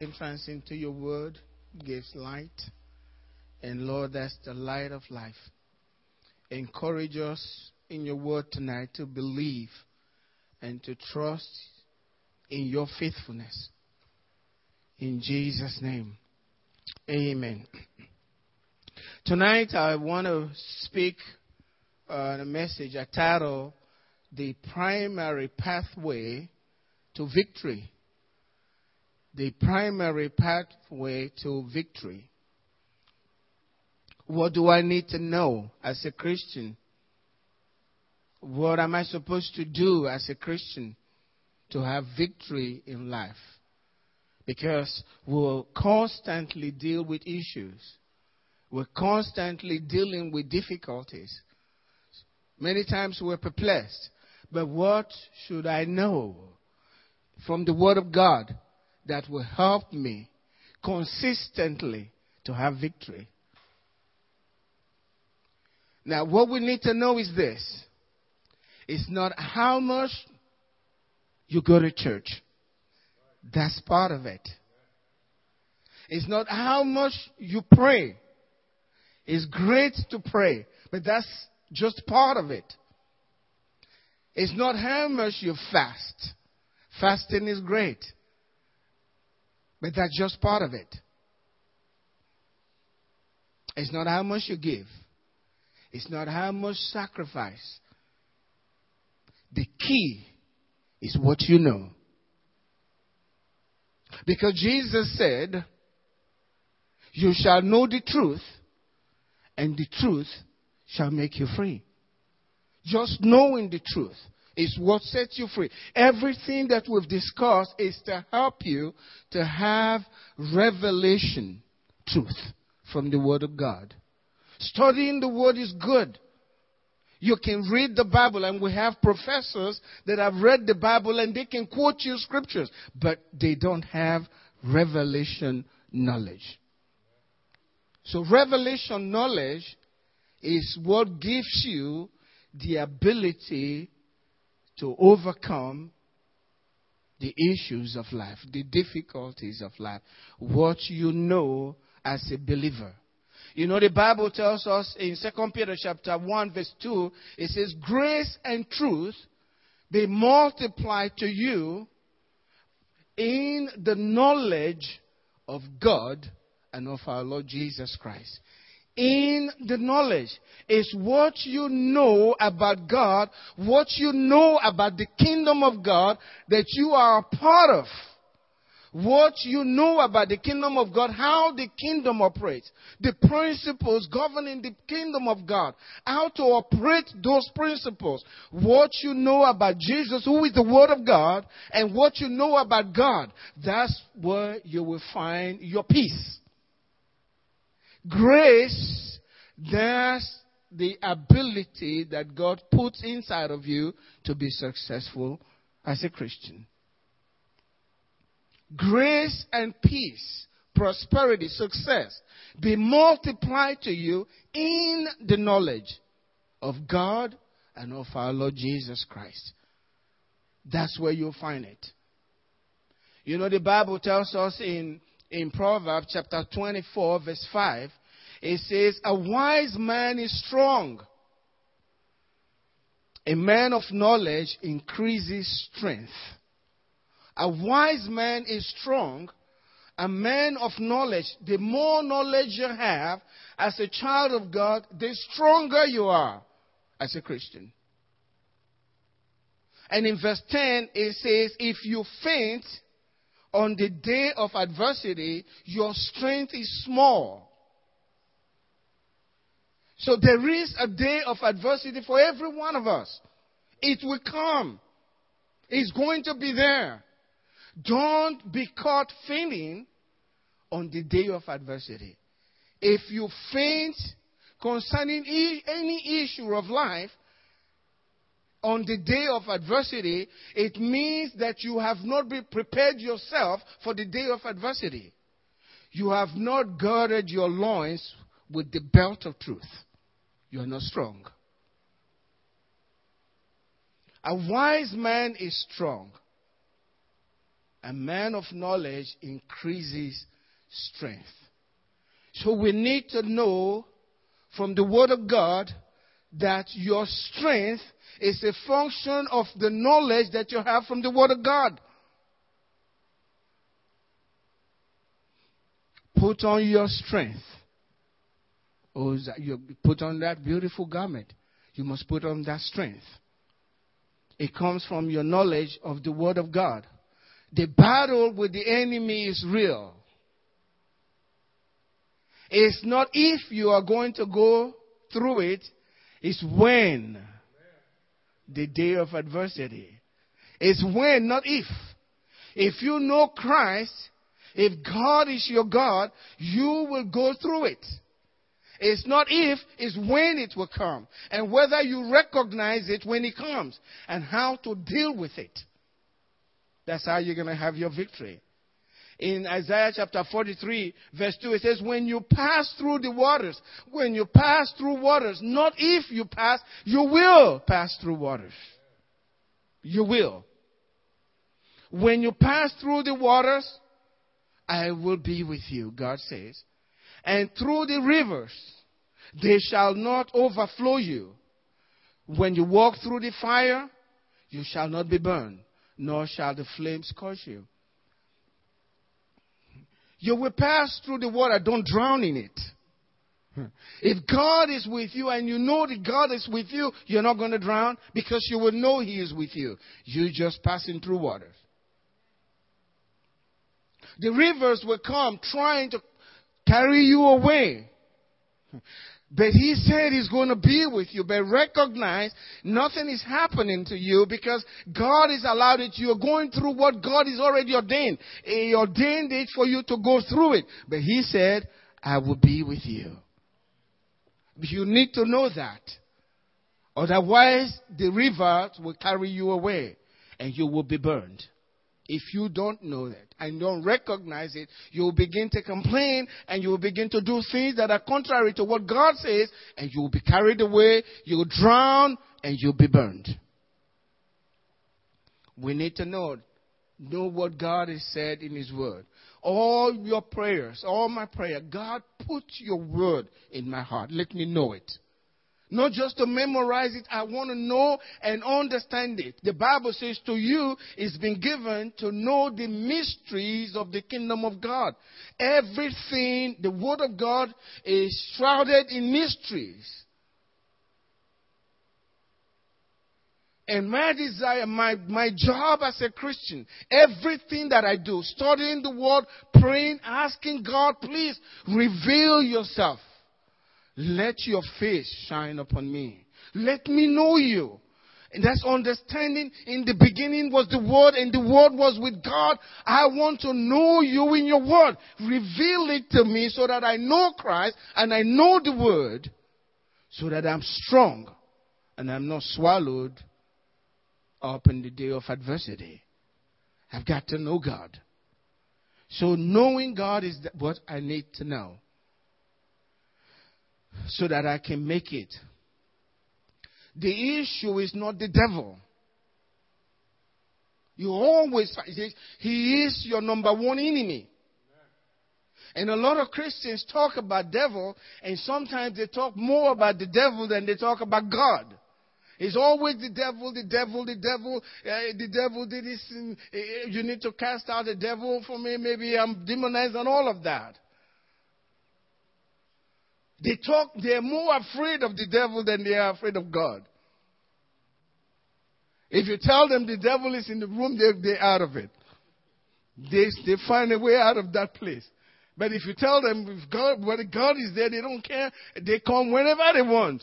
entrance into your word gives light. And Lord, that's the light of life. Encourage us in your word tonight to believe and to trust in your faithfulness. In Jesus' name. Amen. Tonight I want to speak uh, a message I title The Primary Pathway to Victory the primary pathway to victory. What do I need to know as a Christian? What am I supposed to do as a Christian to have victory in life? Because we'll constantly deal with issues. We're constantly dealing with difficulties. Many times we're perplexed. But what should I know from the Word of God that will help me consistently to have victory. Now, what we need to know is this it's not how much you go to church, that's part of it. It's not how much you pray. It's great to pray, but that's just part of it. It's not how much you fast. Fasting is great. But that's just part of it. It's not how much you give, it's not how much sacrifice. The key is what you know. Because Jesus said, You shall know the truth, and the truth shall make you free. Just knowing the truth is what sets you free. Everything that we've discussed is to help you to have revelation truth from the Word of God. Studying the Word is good. You can read the Bible, and we have professors that have read the Bible and they can quote you scriptures, but they don't have revelation knowledge. So, revelation knowledge is what gives you the ability to overcome the issues of life, the difficulties of life, what you know as a believer. You know, the Bible tells us in 2 Peter chapter 1 verse 2, it says, grace and truth, be multiplied to you in the knowledge of God and of our Lord Jesus Christ in the knowledge. is what you know about God, what you know about the kingdom of God that you are a part of. What you know about the kingdom of God, how the kingdom operates, the principles governing the kingdom of God, how to operate those principles, what you know about Jesus, who is the Word of God, and what you know about God, that's where you will find your peace. Grace, that's the ability that God puts inside of you to be successful as a Christian. Grace and peace, prosperity, success be multiplied to you in the knowledge of God and of our Lord Jesus Christ. That's where you'll find it. You know, the Bible tells us in in Proverbs chapter 24, verse 5, it says, A wise man is strong. A man of knowledge increases strength. A wise man is strong. A man of knowledge, the more knowledge you have as a child of God, the stronger you are as a Christian. And in verse 10, it says, If you faint, on the day of adversity, your strength is small. So there is a day of adversity for every one of us. It will come. It's going to be there. Don't be caught fainting on the day of adversity. If you faint concerning any issue of life, on the day of adversity, it means that you have not prepared yourself for the day of adversity. You have not girded your loins with the belt of truth. You are not strong. A wise man is strong. A man of knowledge increases strength. So we need to know from the Word of God that your strength is a function of the knowledge that you have from the Word of God. Put on your strength. Oh, you put on that beautiful garment. You must put on that strength. It comes from your knowledge of the Word of God. The battle with the enemy is real. It's not if you are going to go through it, it's when. The day of adversity. It's when, not if. If you know Christ, if God is your God, you will go through it. It's not if, it's when it will come. And whether you recognize it when it comes and how to deal with it. That's how you're going to have your victory. In Isaiah chapter 43, verse 2, it says, When you pass through the waters, when you pass through waters, not if you pass, you will pass through waters. You will. When you pass through the waters, I will be with you, God says. And through the rivers, they shall not overflow you. When you walk through the fire, you shall not be burned, nor shall the flames scorch you. You will pass through the water, don't drown in it. Hmm. If God is with you and you know that God is with you, you're not going to drown because you will know He is with you. You're just passing through waters. The rivers will come trying to carry you away. Hmm. But he said he's going to be with you. But recognize nothing is happening to you because God is allowed it. You're going through what God is already ordained. He ordained it for you to go through it. But he said, I will be with you. You need to know that. Otherwise, the rivers will carry you away and you will be burned. If you don't know that and don't recognize it, you will begin to complain and you will begin to do things that are contrary to what God says and you will be carried away, you will drown and you'll be burned. We need to know, know what God has said in His Word. All your prayers, all my prayer, God put your word in my heart. Let me know it. Not just to memorize it, I want to know and understand it. The Bible says to you, it's been given to know the mysteries of the kingdom of God. Everything, the Word of God is shrouded in mysteries. And my desire, my, my job as a Christian, everything that I do, studying the Word, praying, asking God, please reveal yourself. Let your face shine upon me. Let me know you. And that's understanding. In the beginning was the Word, and the Word was with God. I want to know you in your Word. Reveal it to me so that I know Christ and I know the Word, so that I'm strong and I'm not swallowed up in the day of adversity. I've got to know God. So knowing God is what I need to know so that I can make it. The issue is not the devil. You always, he is your number one enemy. And a lot of Christians talk about devil, and sometimes they talk more about the devil than they talk about God. It's always the devil, the devil, the devil, uh, the devil did this, and, uh, you need to cast out the devil for me, maybe I'm demonized and all of that. They talk, they're more afraid of the devil than they are afraid of God. If you tell them the devil is in the room, they're, they're out of it. They, they find a way out of that place. But if you tell them if God, whether God is there, they don't care. They come whenever they want.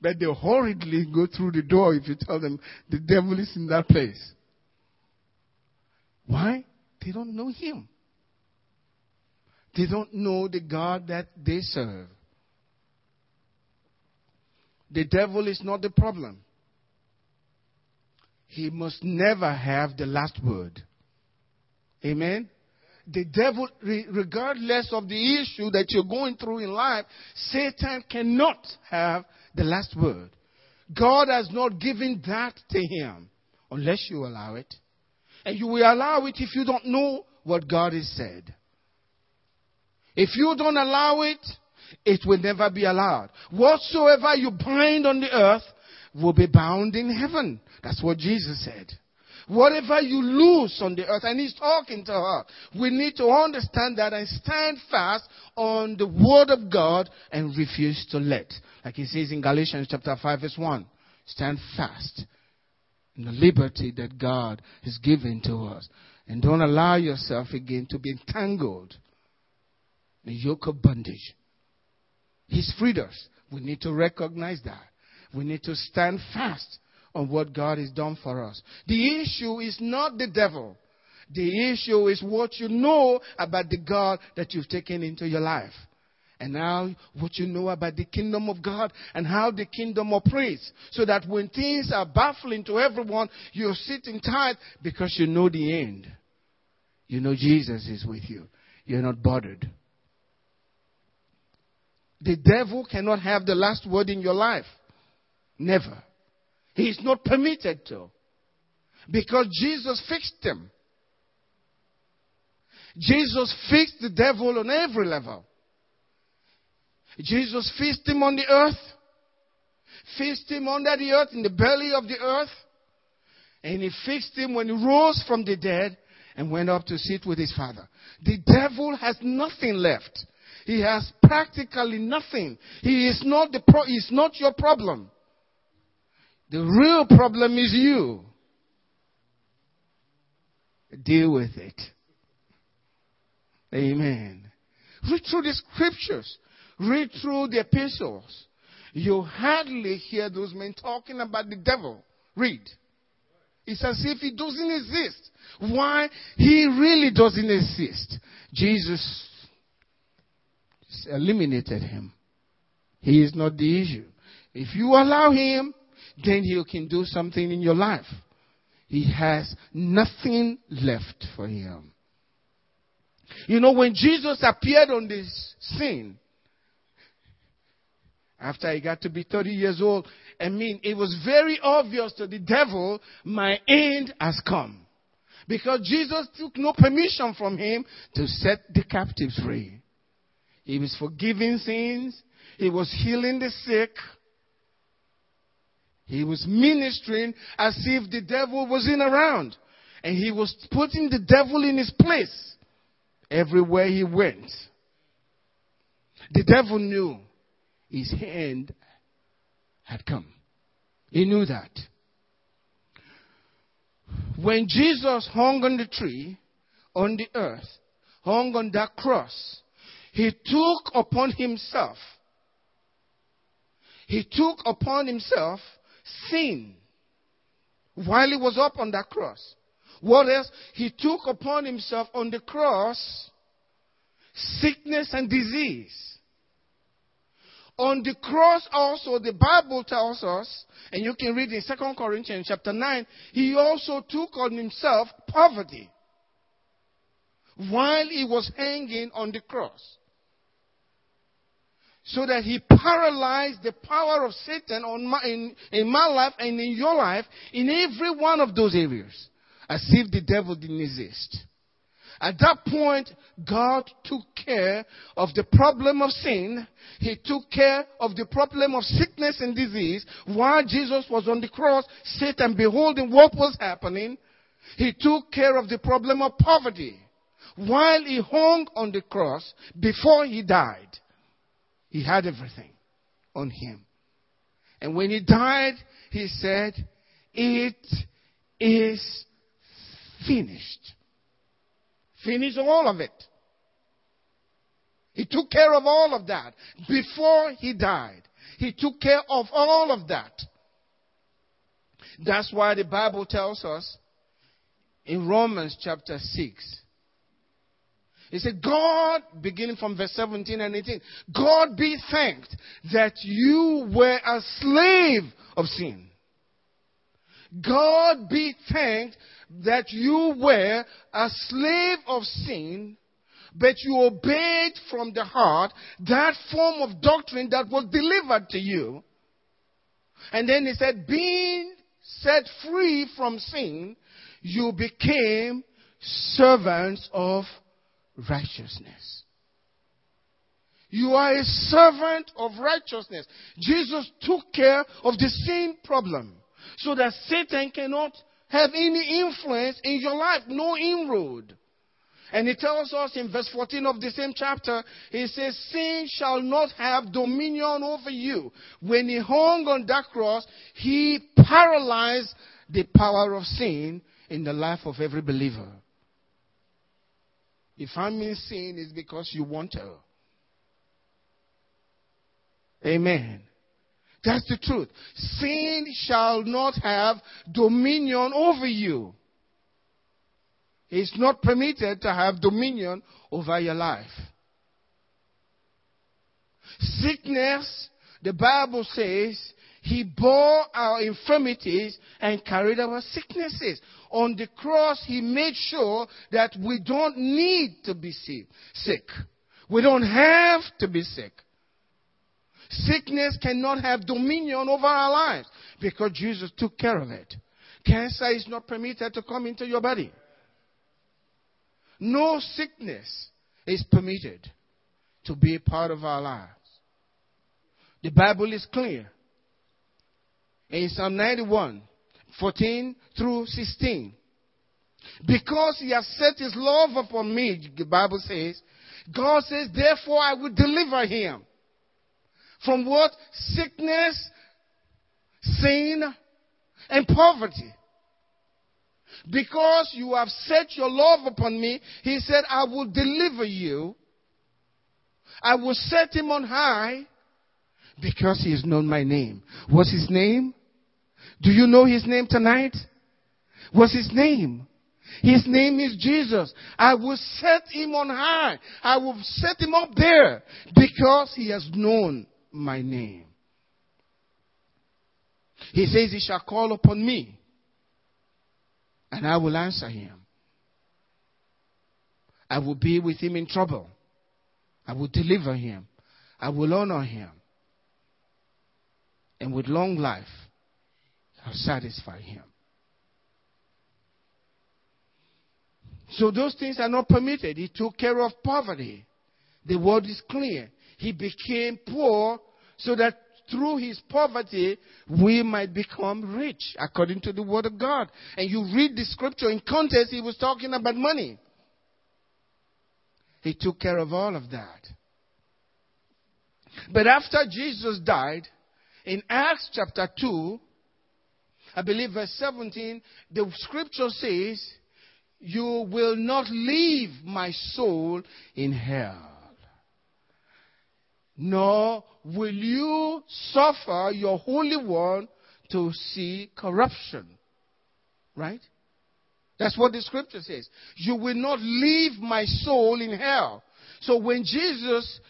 But they hurriedly go through the door if you tell them the devil is in that place. Why? They don't know him. They don't know the God that they serve. The devil is not the problem. He must never have the last word. Amen? The devil, regardless of the issue that you're going through in life, Satan cannot have the last word. God has not given that to him unless you allow it. And you will allow it if you don't know what God has said. If you don't allow it, it will never be allowed. Whatsoever you bind on the earth will be bound in heaven. That's what Jesus said. Whatever you lose on the earth, and he's talking to her, we need to understand that and stand fast on the word of God and refuse to let. Like he says in Galatians chapter 5 verse 1. Stand fast in the liberty that God has given to us. And don't allow yourself again to be entangled the yoke of bondage. He's freed us. We need to recognize that. We need to stand fast on what God has done for us. The issue is not the devil. The issue is what you know about the God that you've taken into your life. And now what you know about the kingdom of God and how the kingdom operates. So that when things are baffling to everyone, you're sitting tight because you know the end. You know Jesus is with you. You're not bothered. The devil cannot have the last word in your life. Never. He is not permitted to. Because Jesus fixed him. Jesus fixed the devil on every level. Jesus fixed him on the earth, fixed him under the earth, in the belly of the earth, and he fixed him when he rose from the dead and went up to sit with his father. The devil has nothing left. He has practically nothing. He is not the pro- not your problem. The real problem is you. Deal with it. Amen. Read through the scriptures. Read through the epistles. You hardly hear those men talking about the devil. Read. It's as if he doesn't exist. Why? He really doesn't exist. Jesus eliminated him. He is not the issue. If you allow him, then he can do something in your life. He has nothing left for him. You know, when Jesus appeared on this scene, after he got to be 30 years old, I mean, it was very obvious to the devil, my end has come. Because Jesus took no permission from him to set the captives free. He was forgiving sins. He was healing the sick. He was ministering as if the devil wasn't around. And he was putting the devil in his place everywhere he went. The devil knew his hand had come. He knew that. When Jesus hung on the tree, on the earth, hung on that cross, he took upon himself, he took upon himself sin while he was up on that cross. What else? He took upon himself on the cross sickness and disease. On the cross also, the Bible tells us, and you can read in 2 Corinthians chapter 9, he also took on himself poverty while he was hanging on the cross so that he paralyzed the power of Satan on my, in, in my life and in your life in every one of those areas as if the devil didn't exist. At that point, God took care of the problem of sin. He took care of the problem of sickness and disease. While Jesus was on the cross, Satan beholding what was happening, he took care of the problem of poverty. While he hung on the cross, before he died, he had everything on him. And when he died, he said, It is finished. Finished all of it. He took care of all of that before he died. He took care of all of that. That's why the Bible tells us in Romans chapter 6 he said, God, beginning from verse 17 and 18, God be thanked that you were a slave of sin. God be thanked that you were a slave of sin, but you obeyed from the heart that form of doctrine that was delivered to you. And then he said, being set free from sin, you became servants of righteousness. You are a servant of righteousness. Jesus took care of the sin problem so that Satan cannot have any influence in your life, no inroad. And he tells us in verse 14 of the same chapter, he says, Sin shall not have dominion over you. When he hung on that cross, he paralyzed the power of sin in the life of every believer. If I'm in sin, it's because you want to. Amen. That's the truth. Sin shall not have dominion over you. It's not permitted to have dominion over your life. Sickness, the Bible says, He bore our infirmities and carried our sicknesses. On the cross, He made sure that we don't need to be sick. We don't have to be sick. Sickness cannot have dominion over our lives because Jesus took care of it. Cancer is not permitted to come into your body. No sickness is permitted to be a part of our lives. The Bible is clear. In Psalm 91, 14 through 16. Because he has set his love upon me, the Bible says, God says, therefore I will deliver him. From what? Sickness, sin, and poverty. Because you have set your love upon me, he said, I will deliver you. I will set him on high because he has known my name. What's his name? Do you know his name tonight? What's his name? His name is Jesus. I will set him on high. I will set him up there because he has known my name. He says he shall call upon me and I will answer him. I will be with him in trouble. I will deliver him. I will honor him. And with long life, I'll satisfy him. So those things are not permitted. He took care of poverty. The word is clear. He became poor so that through his poverty, we might become rich, according to the word of God. And you read the scripture in context, he was talking about money. He took care of all of that. But after Jesus died, in Acts chapter 2, I believe verse 17, the scripture says, You will not leave my soul in hell nor will you suffer your Holy One to see corruption. Right? That's what the scripture says. You will not leave my soul in hell. So when Jesus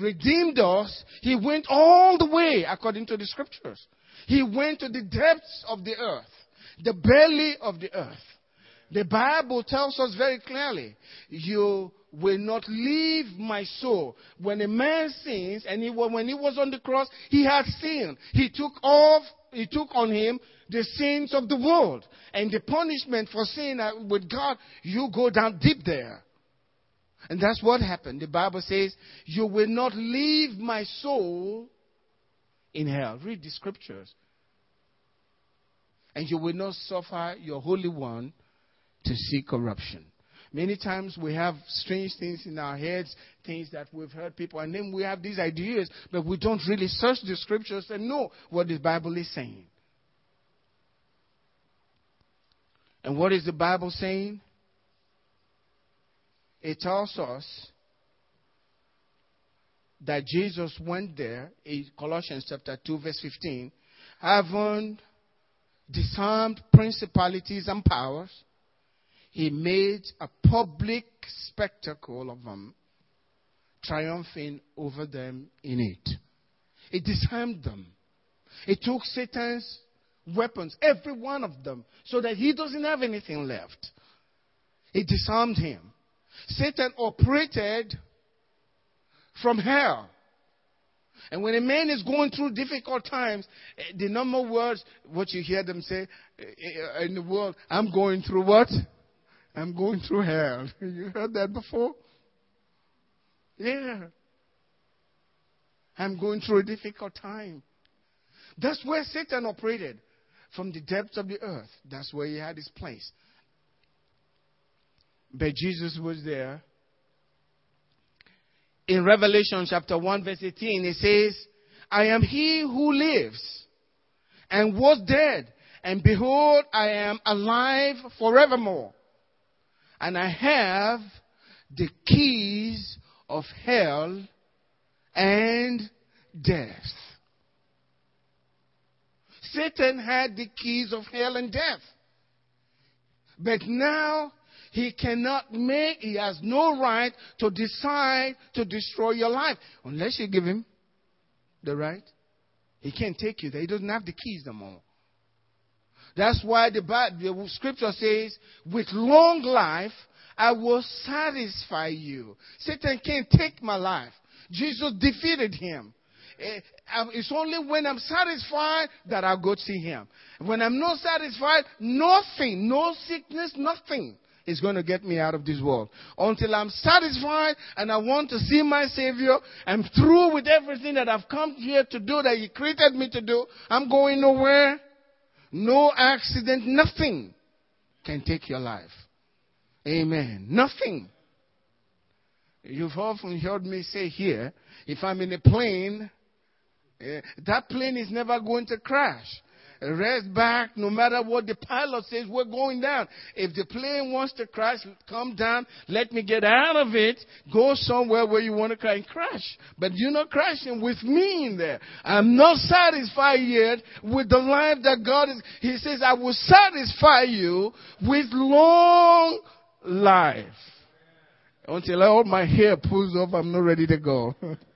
redeemed us, he went all the way according to the scriptures. He went to the depths of the earth, the belly of the earth. The Bible tells us very clearly, you will not leave my soul. When a man sins, and he, when he was on the cross, he had sinned. He took off, he took on him the sins of the world. And the punishment for sin uh, with God, you go down deep there. And that's what happened. The Bible says, You will not leave my soul in hell. Read the scriptures. And you will not suffer your Holy One to see corruption. Many times we have strange things in our heads, things that we've heard people, and then we have these ideas, but we don't really search the scriptures and know what the Bible is saying. And what is the Bible saying? It tells us that Jesus went there in Colossians chapter 2, verse 15, having disarmed principalities and powers he made a public spectacle of them, triumphing over them in it. He disarmed them. He took Satan's weapons, every one of them, so that he doesn't have anything left. He disarmed him. Satan operated from hell. And when a man is going through difficult times, eh, the number of words, what you hear them say eh, eh, in the world, I'm going through what? I'm going through hell. You heard that before? Yeah. I'm going through a difficult time. That's where Satan operated. From the depths of the earth. That's where he had his place. But Jesus was there. In Revelation chapter 1, verse 18, it says, I am he who lives and was dead, and behold, I am alive forevermore. And I have the keys of hell and death. Satan had the keys of hell and death. But now he cannot make, he has no right to decide to destroy your life unless you give him the right. He can't take you there. He doesn't have the keys no more. That's why the, the scripture says, with long life, I will satisfy you. Satan can't take my life. Jesus defeated him. Eh, it's only when I'm satisfied that I'll go see him. When I'm not satisfied, nothing, no sickness, nothing is going to get me out of this world. Until I'm satisfied and I want to see my Savior, I'm through with everything that I've come here to do, that He created me to do. I'm going nowhere. No accident, nothing can take your life. Amen. Nothing. You've often heard me say here, if I'm in a plane, uh, that plane is never going to crash. Rest back, no matter what the pilot says, we're going down. If the plane wants to crash, come down, let me get out of it, go somewhere where you want to crash, crash. But you're not crashing with me in there. I'm not satisfied yet with the life that God is. He says, I will satisfy you with long life. Until all my hair pulls off, I'm not ready to go.